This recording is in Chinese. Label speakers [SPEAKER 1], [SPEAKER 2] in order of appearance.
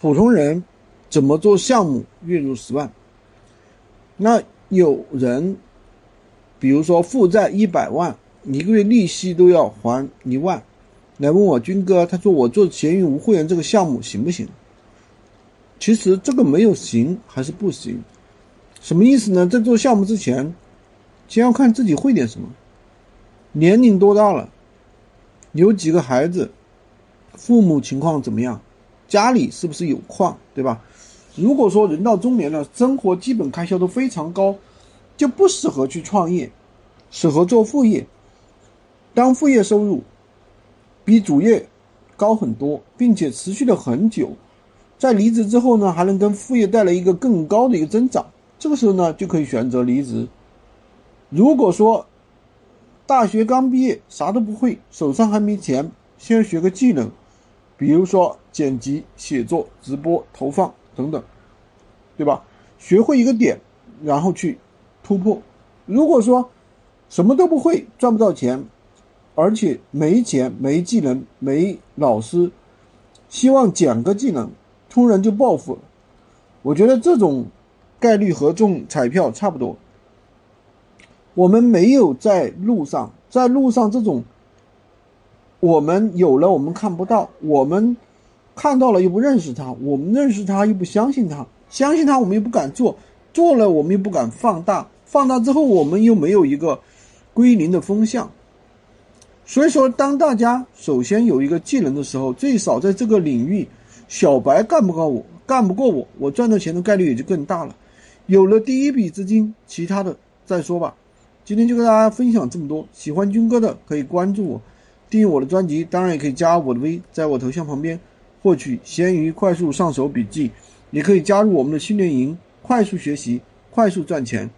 [SPEAKER 1] 普通人怎么做项目月入十万？那有人，比如说负债一百万，一个月利息都要还一万，来问我军哥，他说我做闲鱼无会员这个项目行不行？其实这个没有行还是不行，什么意思呢？在做项目之前，先要看自己会点什么，年龄多大了，有几个孩子，父母情况怎么样？家里是不是有矿，对吧？如果说人到中年了，生活基本开销都非常高，就不适合去创业，适合做副业。当副业收入比主业高很多，并且持续了很久，在离职之后呢，还能跟副业带来一个更高的一个增长，这个时候呢，就可以选择离职。如果说大学刚毕业，啥都不会，手上还没钱，先学个技能。比如说剪辑、写作、直播、投放等等，对吧？学会一个点，然后去突破。如果说什么都不会，赚不到钱，而且没钱、没技能、没老师，希望捡个技能，突然就暴富了。我觉得这种概率和中彩票差不多。我们没有在路上，在路上这种。我们有了，我们看不到；我们看到了，又不认识他；我们认识他，又不相信他；相信他，我们又不敢做；做了，我们又不敢放大；放大之后，我们又没有一个归零的风向。所以说，当大家首先有一个技能的时候，最少在这个领域，小白干不过我，干不过我，我赚到钱的概率也就更大了。有了第一笔资金，其他的再说吧。今天就跟大家分享这么多，喜欢军哥的可以关注我。订阅我的专辑，当然也可以加我的微，在我头像旁边获取闲鱼快速上手笔记，也可以加入我们的训练营，快速学习，快速赚钱。